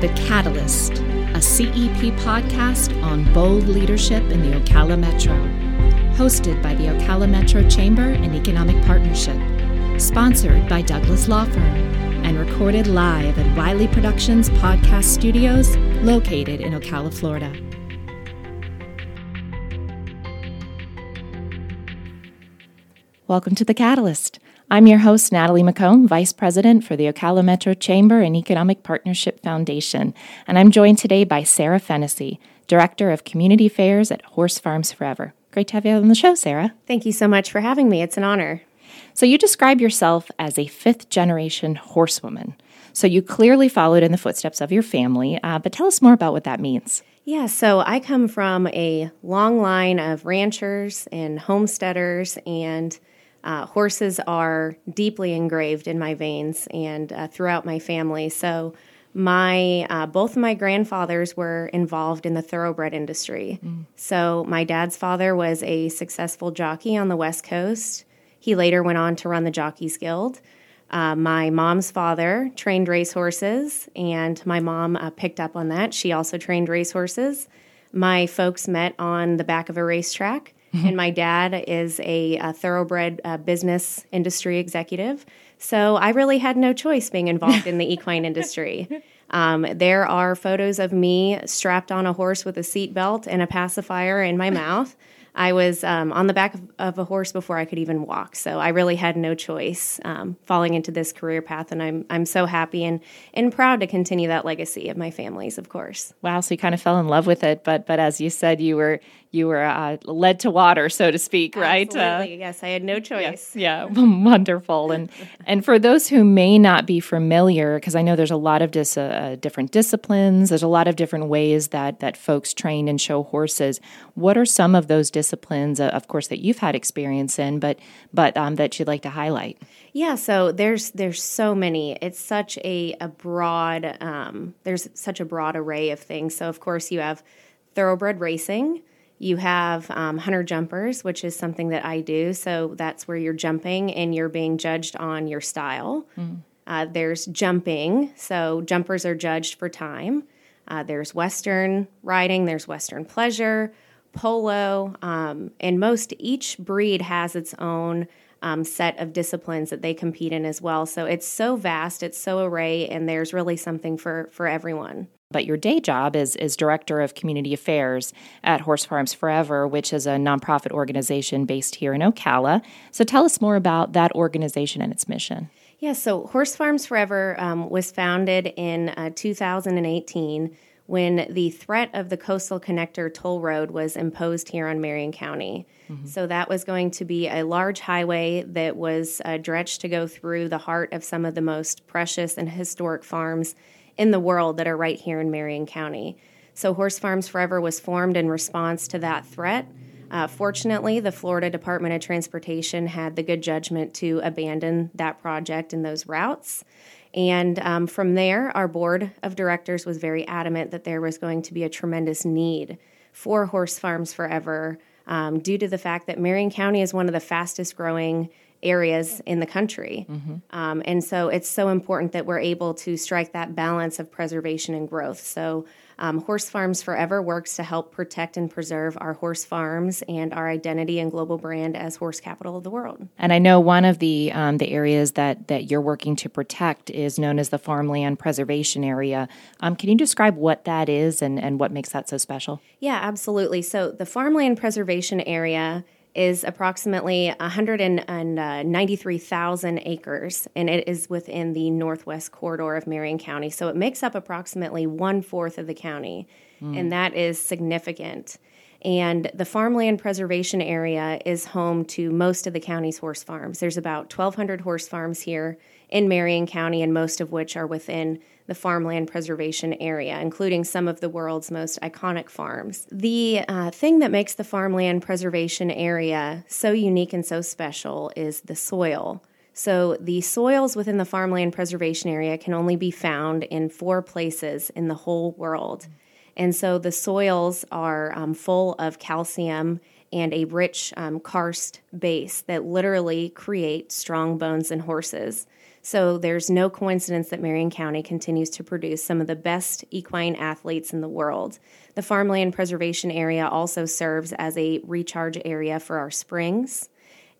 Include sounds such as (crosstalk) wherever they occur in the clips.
The Catalyst, a CEP podcast on bold leadership in the Ocala Metro. Hosted by the Ocala Metro Chamber and Economic Partnership. Sponsored by Douglas Law Firm. And recorded live at Wiley Productions Podcast Studios, located in Ocala, Florida. Welcome to The Catalyst. I'm your host, Natalie McComb, Vice President for the Ocala Metro Chamber and Economic Partnership Foundation, and I'm joined today by Sara Fennessy, Director of Community Affairs at Horse Farms Forever. Great to have you on the show, Sara. Thank you so much for having me. It's an honor. So, you describe yourself as a fifth generation horsewoman. So, you clearly followed in the footsteps of your family, uh, but tell us more about what that means. Yeah, so I come from a long line of ranchers and homesteaders and uh, horses are deeply engraved in my veins and uh, throughout my family. So, my uh, both of my grandfathers were involved in the thoroughbred industry. Mm. So, my dad's father was a successful jockey on the West Coast. He later went on to run the Jockeys Guild. Uh, my mom's father trained racehorses, and my mom uh, picked up on that. She also trained racehorses. My folks met on the back of a racetrack. (laughs) And my dad is a, a thoroughbred uh, business industry executive. So I really had no choice being involved in the (laughs) equine industry. Um, there are photos of me strapped on a horse with a seatbelt and a pacifier in my mouth. I was um, on the back of, of, a horse before I could even walk, so I really had no choice um, falling into this career path, and I'm I'm so happy and and proud to continue that legacy of my family's, of course. Wow, so you kind of fell in love with it, but but as you said, you were you were uh, led to water, so to speak, right? Absolutely. Uh, yes, I had no choice. Yeah, yeah. (laughs) wonderful. And and for those who may not be familiar, because I know there's a lot of dis- uh, different disciplines, there's a lot of different ways that that folks train and show horses. What are some of those disciplines, uh, of course, that you've had experience in, but but um, that you'd like to highlight? Yeah, so there's there's so many. It's such a a broad um, there's such a broad array of things. So of course you have thoroughbred racing. You have um, hunter jumpers, which is something that I do. So that's where you're jumping and you're being judged on your style. Mm. Uh, there's jumping. So jumpers are judged for time. Uh, there's Western riding, there's Western pleasure, polo, um, and most each breed has its own um, set of disciplines that they compete in as well. So it's so vast, it's so array, and there's really something for for everyone. But your day job is, is Director of Community Affairs at Horse Farms Forever, which is a nonprofit organization based here in Ocala. So tell us more about that organization and its mission. Yeah, so Horse Farms Forever um, was founded in uh, 2018 when the threat of the Coastal Connector toll road was imposed here on Marion County. Mm-hmm. So that was going to be a large highway that was uh, dredged to go through the heart of some of the most precious and historic farms in the world that are right here in Marion County. So, Horse Farms Forever was formed in response to that threat. Uh, fortunately, the Florida Department of Transportation had the good judgment to abandon that project and those routes. And um, from there, our board of directors was very adamant that there was going to be a tremendous need for Horse Farms Forever um, due to the fact that Marion County is one of the fastest growing areas in the country. Mm-hmm. Um, and so it's so important that we're able to strike that balance of preservation and growth. So, um, Horse Farms Forever works to help protect and preserve our horse farms and our identity and global brand as horse capital of the world. And I know one of the um, the areas that that you're working to protect is known as the Farmland Preservation Area. Um, can you describe what that is and, and what makes that so special? Yeah, absolutely. So the Farmland Preservation Area is approximately 193,000 acres, and it is within the northwest corridor of Marion County. So it makes up approximately one fourth of the county, mm. and that is significant. And the farmland preservation area is home to most of the county's horse farms. There's about 1,200 horse farms here in Marion County, and most of which are within the farmland preservation area, including some of the world's most iconic farms. The uh, thing that makes the farmland preservation area so unique and so special is the soil. So, the soils within the farmland preservation area can only be found in four places in the whole world. And so, the soils are um, full of calcium and a rich um, karst base that literally create strong bones in horses. So there's no coincidence that Marion County continues to produce some of the best equine athletes in the world. The farmland preservation area also serves as a recharge area for our springs.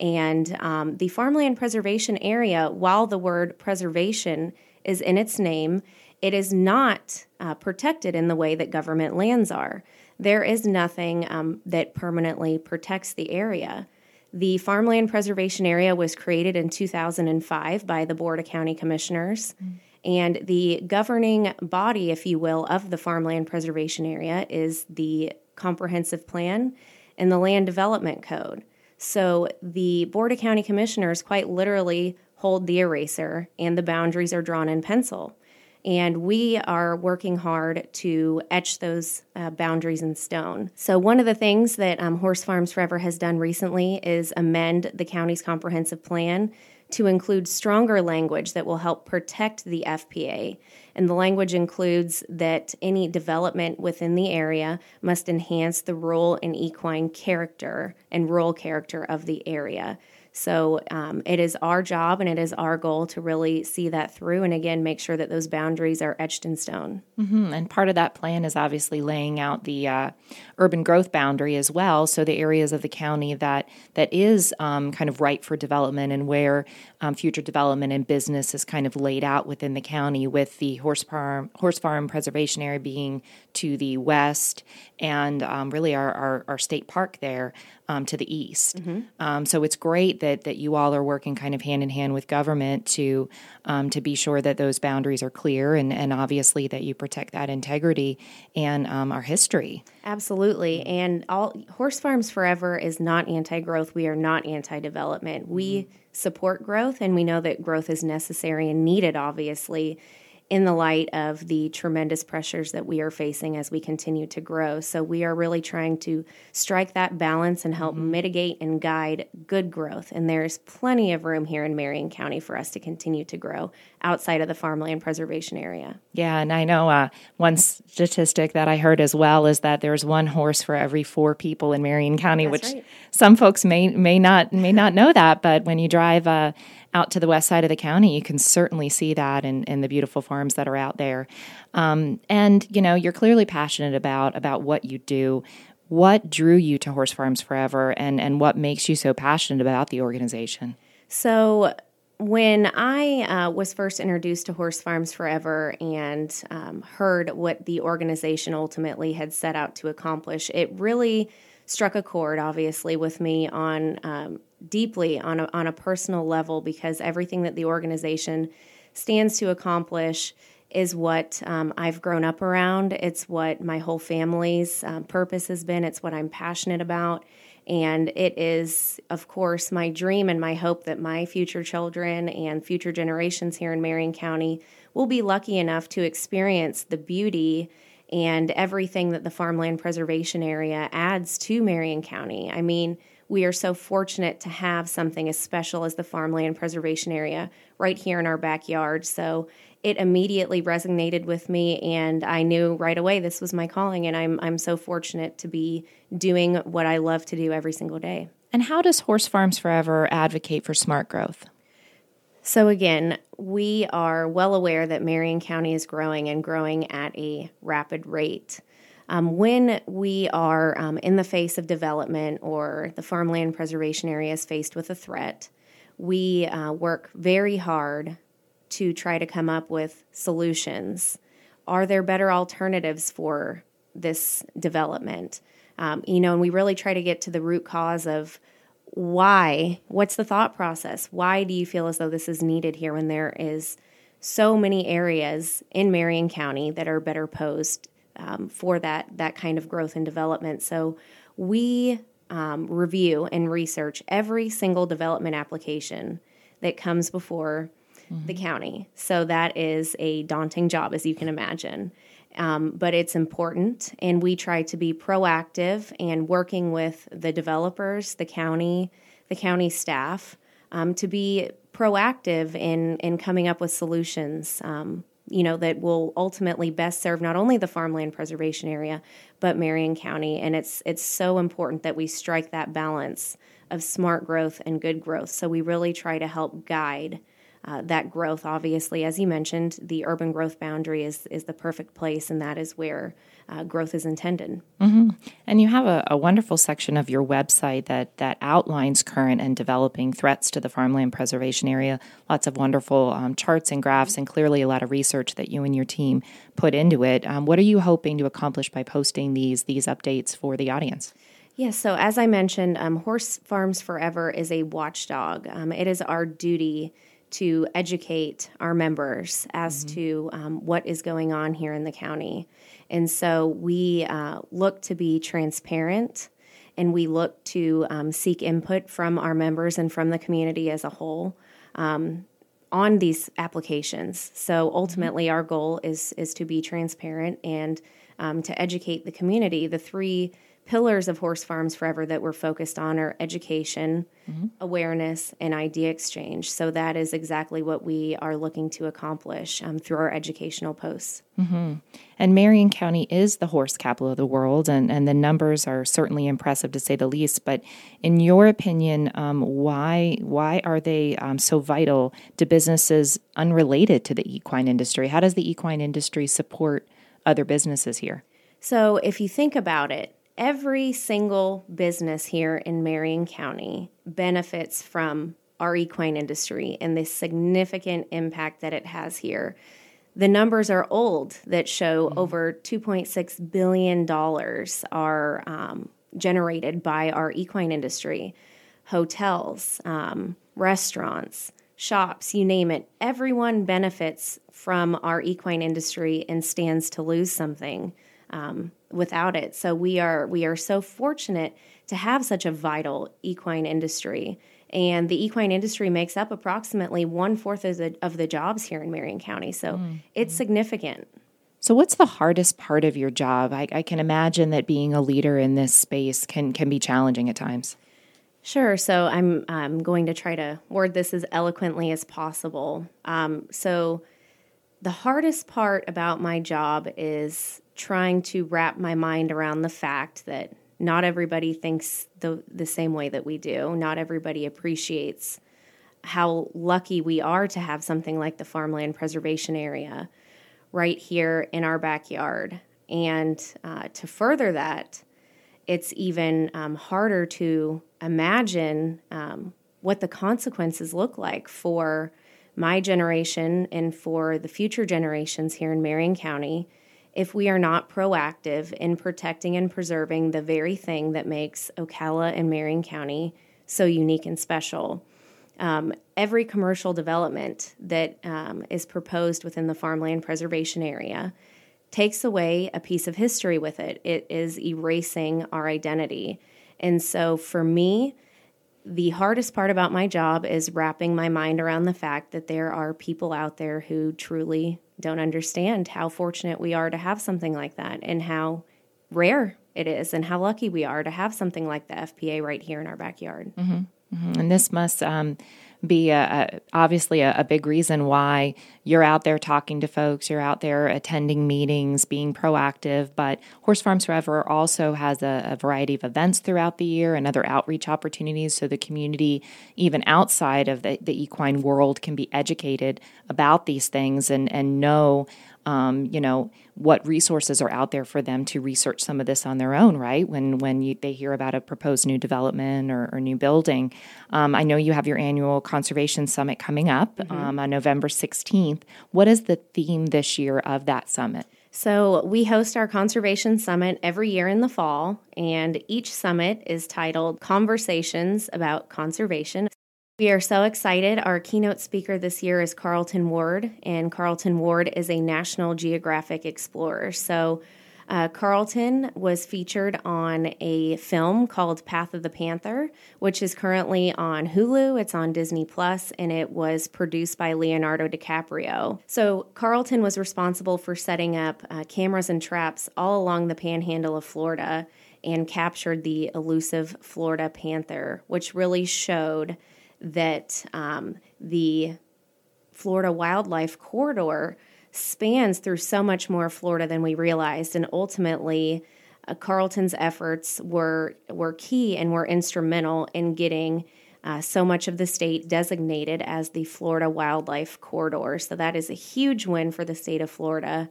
And um, the farmland preservation area, while the word preservation is in its name, it is not uh, protected in the way that government lands are. There is nothing um, that permanently protects the area. The Farmland Preservation Area was created in 2005 by the Board of County Commissioners. Mm. And the governing body, if you will, of the Farmland Preservation Area is the Comprehensive Plan and the Land Development Code. So the Board of County Commissioners quite literally hold the eraser, and the boundaries are drawn in pencil. And we are working hard to etch those uh, boundaries in stone. So, one of the things that um, Horse Farms Forever has done recently is amend the county's comprehensive plan to include stronger language that will help protect the FPA. And the language includes that any development within the area must enhance the rural and equine character and rural character of the area. So um, it is our job and it is our goal to really see that through and again make sure that those boundaries are etched in stone. Mm-hmm. And part of that plan is obviously laying out the uh, urban growth boundary as well. So the areas of the county that that is um, kind of ripe for development and where um, future development and business is kind of laid out within the county, with the horse farm horse farm preservation area being to the west, and um, really our, our, our state park there um, to the east. Mm-hmm. Um, so it's great that that you all are working kind of hand in hand with government to um, to be sure that those boundaries are clear and and obviously that you protect that integrity and um, our history. Absolutely, and all horse farms forever is not anti-growth. We are not anti-development. We mm-hmm. support growth, and we know that growth is necessary and needed. Obviously in the light of the tremendous pressures that we are facing as we continue to grow. So, we are really trying to strike that balance and help mm-hmm. mitigate and guide good growth. And there's plenty of room here in Marion County for us to continue to grow outside of the farmland preservation area. Yeah, and I know uh, one statistic that I heard as well is that there's one horse for every four people in Marion County, That's which right. some folks may may not may not know that, but when you drive uh, out to the west side of the county, you can certainly see that in, in the beautiful farms that are out there. Um, and you know, you're clearly passionate about about what you do. What drew you to Horse Farms Forever, and and what makes you so passionate about the organization? So when I uh, was first introduced to Horse Farms Forever and um, heard what the organization ultimately had set out to accomplish, it really struck a chord, obviously, with me on um, deeply on a, on a personal level because everything that the organization stands to accomplish is what um, I've grown up around. It's what my whole family's um, purpose has been. It's what I'm passionate about. And it is, of course, my dream and my hope that my future children and future generations here in Marion County will be lucky enough to experience the beauty and everything that the farmland preservation area adds to Marion County. I mean, we are so fortunate to have something as special as the farmland preservation area right here in our backyard. So it immediately resonated with me, and I knew right away this was my calling. And I'm I'm so fortunate to be doing what I love to do every single day. And how does Horse Farms Forever advocate for smart growth? So, again, we are well aware that Marion County is growing and growing at a rapid rate. Um, when we are um, in the face of development or the farmland preservation area is faced with a threat, we uh, work very hard to try to come up with solutions. Are there better alternatives for this development? Um, you know, and we really try to get to the root cause of why. What's the thought process? Why do you feel as though this is needed here when there is so many areas in Marion County that are better posed um, for that that kind of growth and development. So we um, review and research every single development application that comes before mm-hmm. the county. So that is a daunting job, as you can imagine. Um, but it's important, and we try to be proactive and working with the developers, the county, the county staff um, to be proactive in in coming up with solutions um, you know, that will ultimately best serve not only the farmland preservation area, but Marion County. And it's it's so important that we strike that balance of smart growth and good growth. So we really try to help guide uh, that growth. Obviously, as you mentioned, the urban growth boundary is is the perfect place, and that is where uh, growth is intended. Mm-hmm. And you have a, a, wonderful section of your website that that outlines current and developing threats to the farmland preservation area. Lots of wonderful um, charts and graphs, and clearly a lot of research that you and your team put into it. Um, what are you hoping to accomplish by posting these these updates for the audience? Yes, so as I mentioned, um, Horse Farms Forever is a watchdog. Um, it is our duty to educate our members as mm-hmm. to um, what is going on here in the county. And so we uh, look to be transparent and we look to um, seek input from our members and from the community as a whole um, on these applications. So ultimately, mm-hmm. our goal is, is to be transparent and um, to educate the community. The three pillars of Horse Farms Forever that we're focused on are education, mm-hmm. awareness, and idea exchange. So that is exactly what we are looking to accomplish um, through our educational posts. Mm-hmm. And Marion County is the horse capital of the world, and, and the numbers are certainly impressive to say the least. But in your opinion, um, why why are they um, so vital to businesses unrelated to the equine industry? How does the equine industry support other businesses here? So, if you think about it, every single business here in Marion County benefits from our equine industry and the significant impact that it has here. The numbers are old that show mm-hmm. over $2.6 billion are um, generated by our equine industry. Hotels, um, restaurants, shops, you name it, everyone benefits from our equine industry and stands to lose something um, without it. So we are we are so fortunate to have such a vital equine industry. And the equine industry makes up approximately one fourth of the, of the jobs here in Marion County. So mm-hmm. it's significant. So, what's the hardest part of your job? I, I, can imagine that being a leader in this space can can be challenging at times. Sure. So, I'm I'm going to try to word this as eloquently as possible. Um, so, the hardest part about my job is trying to wrap my mind around the fact that not everybody thinks the, the same way that we do. Not everybody appreciates how lucky we are to have something like the farmland preservation area right here in our backyard. And uh, to further that, it's even um, harder to imagine um, what the consequences look like for my generation and for the future generations here in Marion County if we are not proactive in protecting and preserving the very thing that makes Ocala and Marion County so unique and special. Um, every commercial development that um, is proposed within the farmland preservation area takes away a piece of history with it. It is erasing our identity. And so for me, the hardest part about my job is wrapping my mind around the fact that there are people out there who truly don't understand how fortunate we are to have something like that and how rare it is and how lucky we are to have something like the FPA right here in our backyard. Mm-hmm. Mm-hmm. And this must um, be a, a, obviously a, a, big reason why you're out there talking to folks, you're out there attending meetings, being proactive. But Horse Farms Forever also has a, variety of events throughout the year and other outreach opportunities so the community, even outside of the, the equine world, can be educated about these things and, and know um, you know what resources are out there for them to research some of this on their own right when when you, they hear about a proposed new development or, or new building um, i know you have your annual conservation summit coming up mm-hmm. um, on november 16th what is the theme this year of that summit so, we host our conservation summit every year in the fall, and each summit is titled Conversations about Conservation. We are so excited. Our keynote speaker this year is Carlton Ward, and Carlton Ward is a National Geographic explorer. So, uh, Carlton was featured on a film called Path of the Panther, which is currently on Hulu. It's on Disney Plus, and it was produced by Leonardo DiCaprio. So, Carlton was responsible for setting up uh, cameras and traps all along the panhandle of Florida and captured the elusive Florida panther, which really showed that um, the Florida Wildlife Corridor spans through so much more Florida than we realized, and ultimately, uh, Carlton's efforts were were key and were instrumental in getting uh, so much of the state designated as the Florida Wildlife Corridor. So that is a huge win for the state of Florida.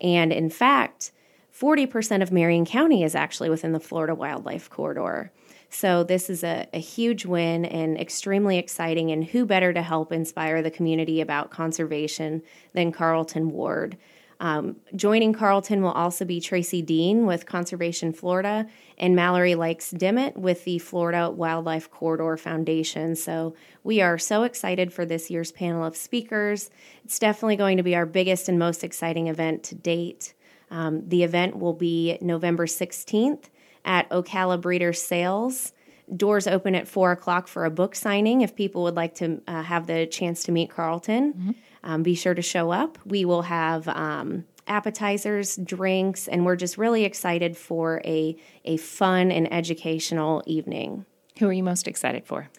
And in fact, 40% of Marion County is actually within the Florida Wildlife Corridor. So, this is a, a, huge win and extremely exciting. And who better to help inspire the community about conservation than Carlton Ward? Um, joining Carlton will also be Traci Deen with Conservation Florida and Mallory Lykes Dimmitt with the Florida Wildlife Corridor Foundation. So we are so excited for this year's panel of speakers. It's definitely going to be our biggest and most exciting event to date. Um, the event will be November 16th at Ocala Breeder Sales. Doors open at 4 o'clock for a book signing if people would like to uh, have the chance to meet Carlton. Mm-hmm um, be sure to show up. We will have um, appetizers, drinks, and we're just really excited for a, a fun and educational evening. Who are you most excited for?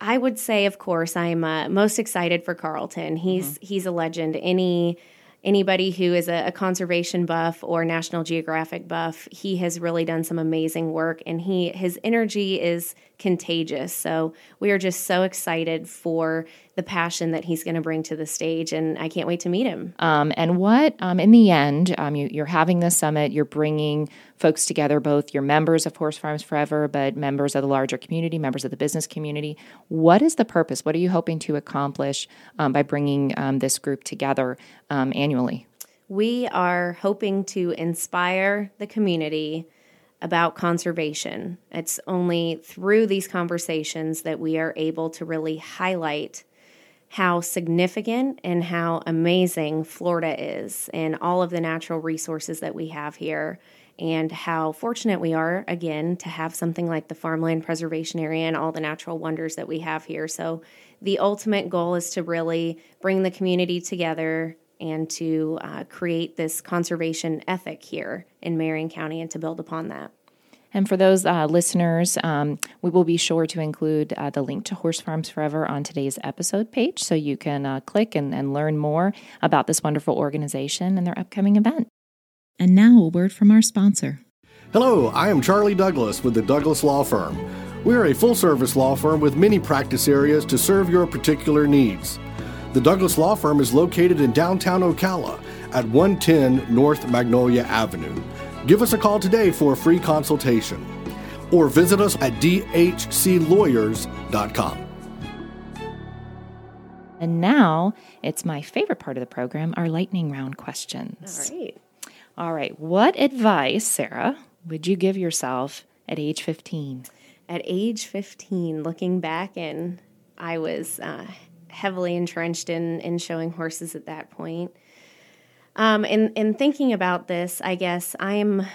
I would say, of course, I'm uh, most excited for Carlton. He's mm-hmm. he's a legend. Any anybody who is a, a, conservation buff or National Geographic buff, he has really done some amazing work, and he his energy is contagious. So we are just so excited for the passion that he's going to bring to the stage, and I can't wait to meet him. Um, and what, um, in the end, um, you, are having this summit, you're bringing folks together, both your members of Horse Farms Forever, but members of the larger community, members of the business community. What is the purpose? What are you hoping to accomplish um, by bringing um, this group together um, annually? We are hoping to inspire the community about conservation. It's only through these conversations that we are able to really highlight how significant and how amazing Florida is and all of the natural resources that we have here, and how fortunate we are, again, to have something like the Farmland Preservation Area and all the natural wonders that we have here. So, the ultimate goal is to really bring the community together and to uh, create this conservation ethic here in Marion County and to build upon that. And for those uh, listeners, um, we will be sure to include uh, the link to Horse Farms Forever on today's episode page so you can uh, click and, and learn more about this wonderful organization and their upcoming event. And now, a word from our sponsor. Hello, I am Charlie Douglas with the Douglas Law Firm. We are a full service law firm with many practice areas to serve your particular needs. The Douglas Law Firm is located in downtown Ocala at 110 North Magnolia Avenue. Give us a call today for a free consultation or visit us at dhclawyers.com. And now it's my favorite part of the program, our lightning round questions. All right. All right. What advice, Sara, would you give yourself at age 15? At age 15, looking back, and I was uh, heavily entrenched in, in showing horses at that point. Um, in in thinking about this, I guess I'm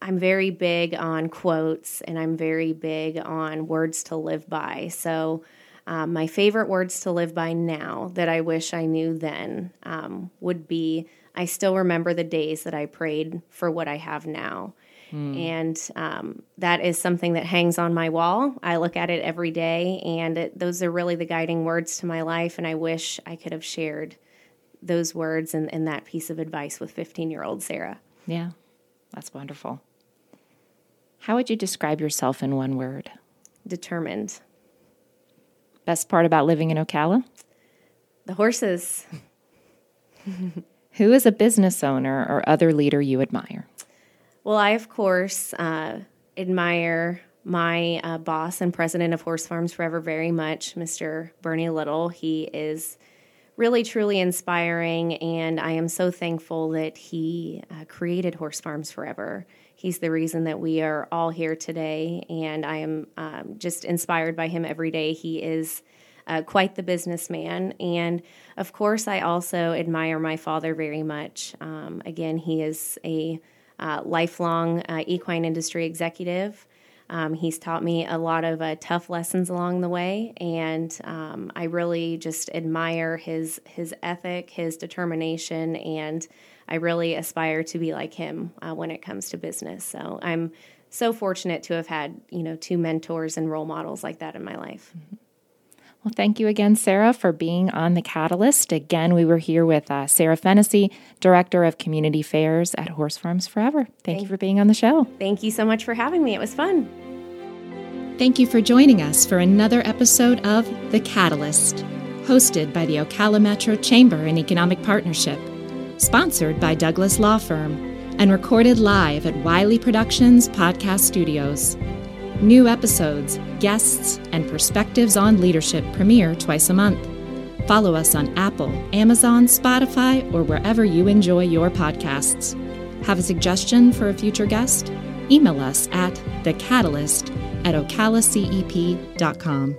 I'm very big on quotes and I'm very big on words to live by. So. Um, my favorite words to live by now that I wish I knew then um, would be I still remember the days that I prayed for what I have now. Mm. And um, that is something that hangs on my wall. I look at it every day, and it, those are really the guiding words to my life. And I wish I could have shared those words and, and that piece of advice with 15 year old Sara. Yeah, that's wonderful. How would you describe yourself in one word? Determined. Best part about living in Ocala? The horses. Who is a business owner or other leader you admire? Well, I, of course, uh, admire my uh, boss and president of Horse Farms Forever very much, Mr. Bernie Little. He is really truly inspiring, and I am so thankful that he uh, created Horse Farms Forever. He's the reason that we are all here today, and I am um, just inspired by him every day. He is uh, quite the businessman, and of course, I also admire my father very much. Um, again, he is a uh, lifelong uh, equine industry executive. Um, he's taught me a lot of uh, tough lessons along the way, and um, I really just admire his his ethic, his determination, and I really aspire to be like him uh, when it comes to business. So I'm so fortunate to have had you know two mentors and role models like that in my life. Mm-hmm. Well, thank you again, Sara, for being on the Catalyst. Again, we were here with uh, Sara Fennessy, Director of Community Fairs at Horse Farms Forever. Thank, thank you for being on the show. Thank you so much for having me. It was fun. Thank you for joining us for another episode of The Catalyst, hosted by the Ocala Metro Chamber and Economic Partnership, sponsored by Douglas Law Firm, and recorded live at Wiley Productions Podcast Studios. New episodes, guests, and perspectives on leadership premiere twice a month. Follow us on Apple, Amazon, Spotify, or wherever you enjoy your podcasts. Have a suggestion for a future guest? Email us at thecatalyst at ocalacep.com.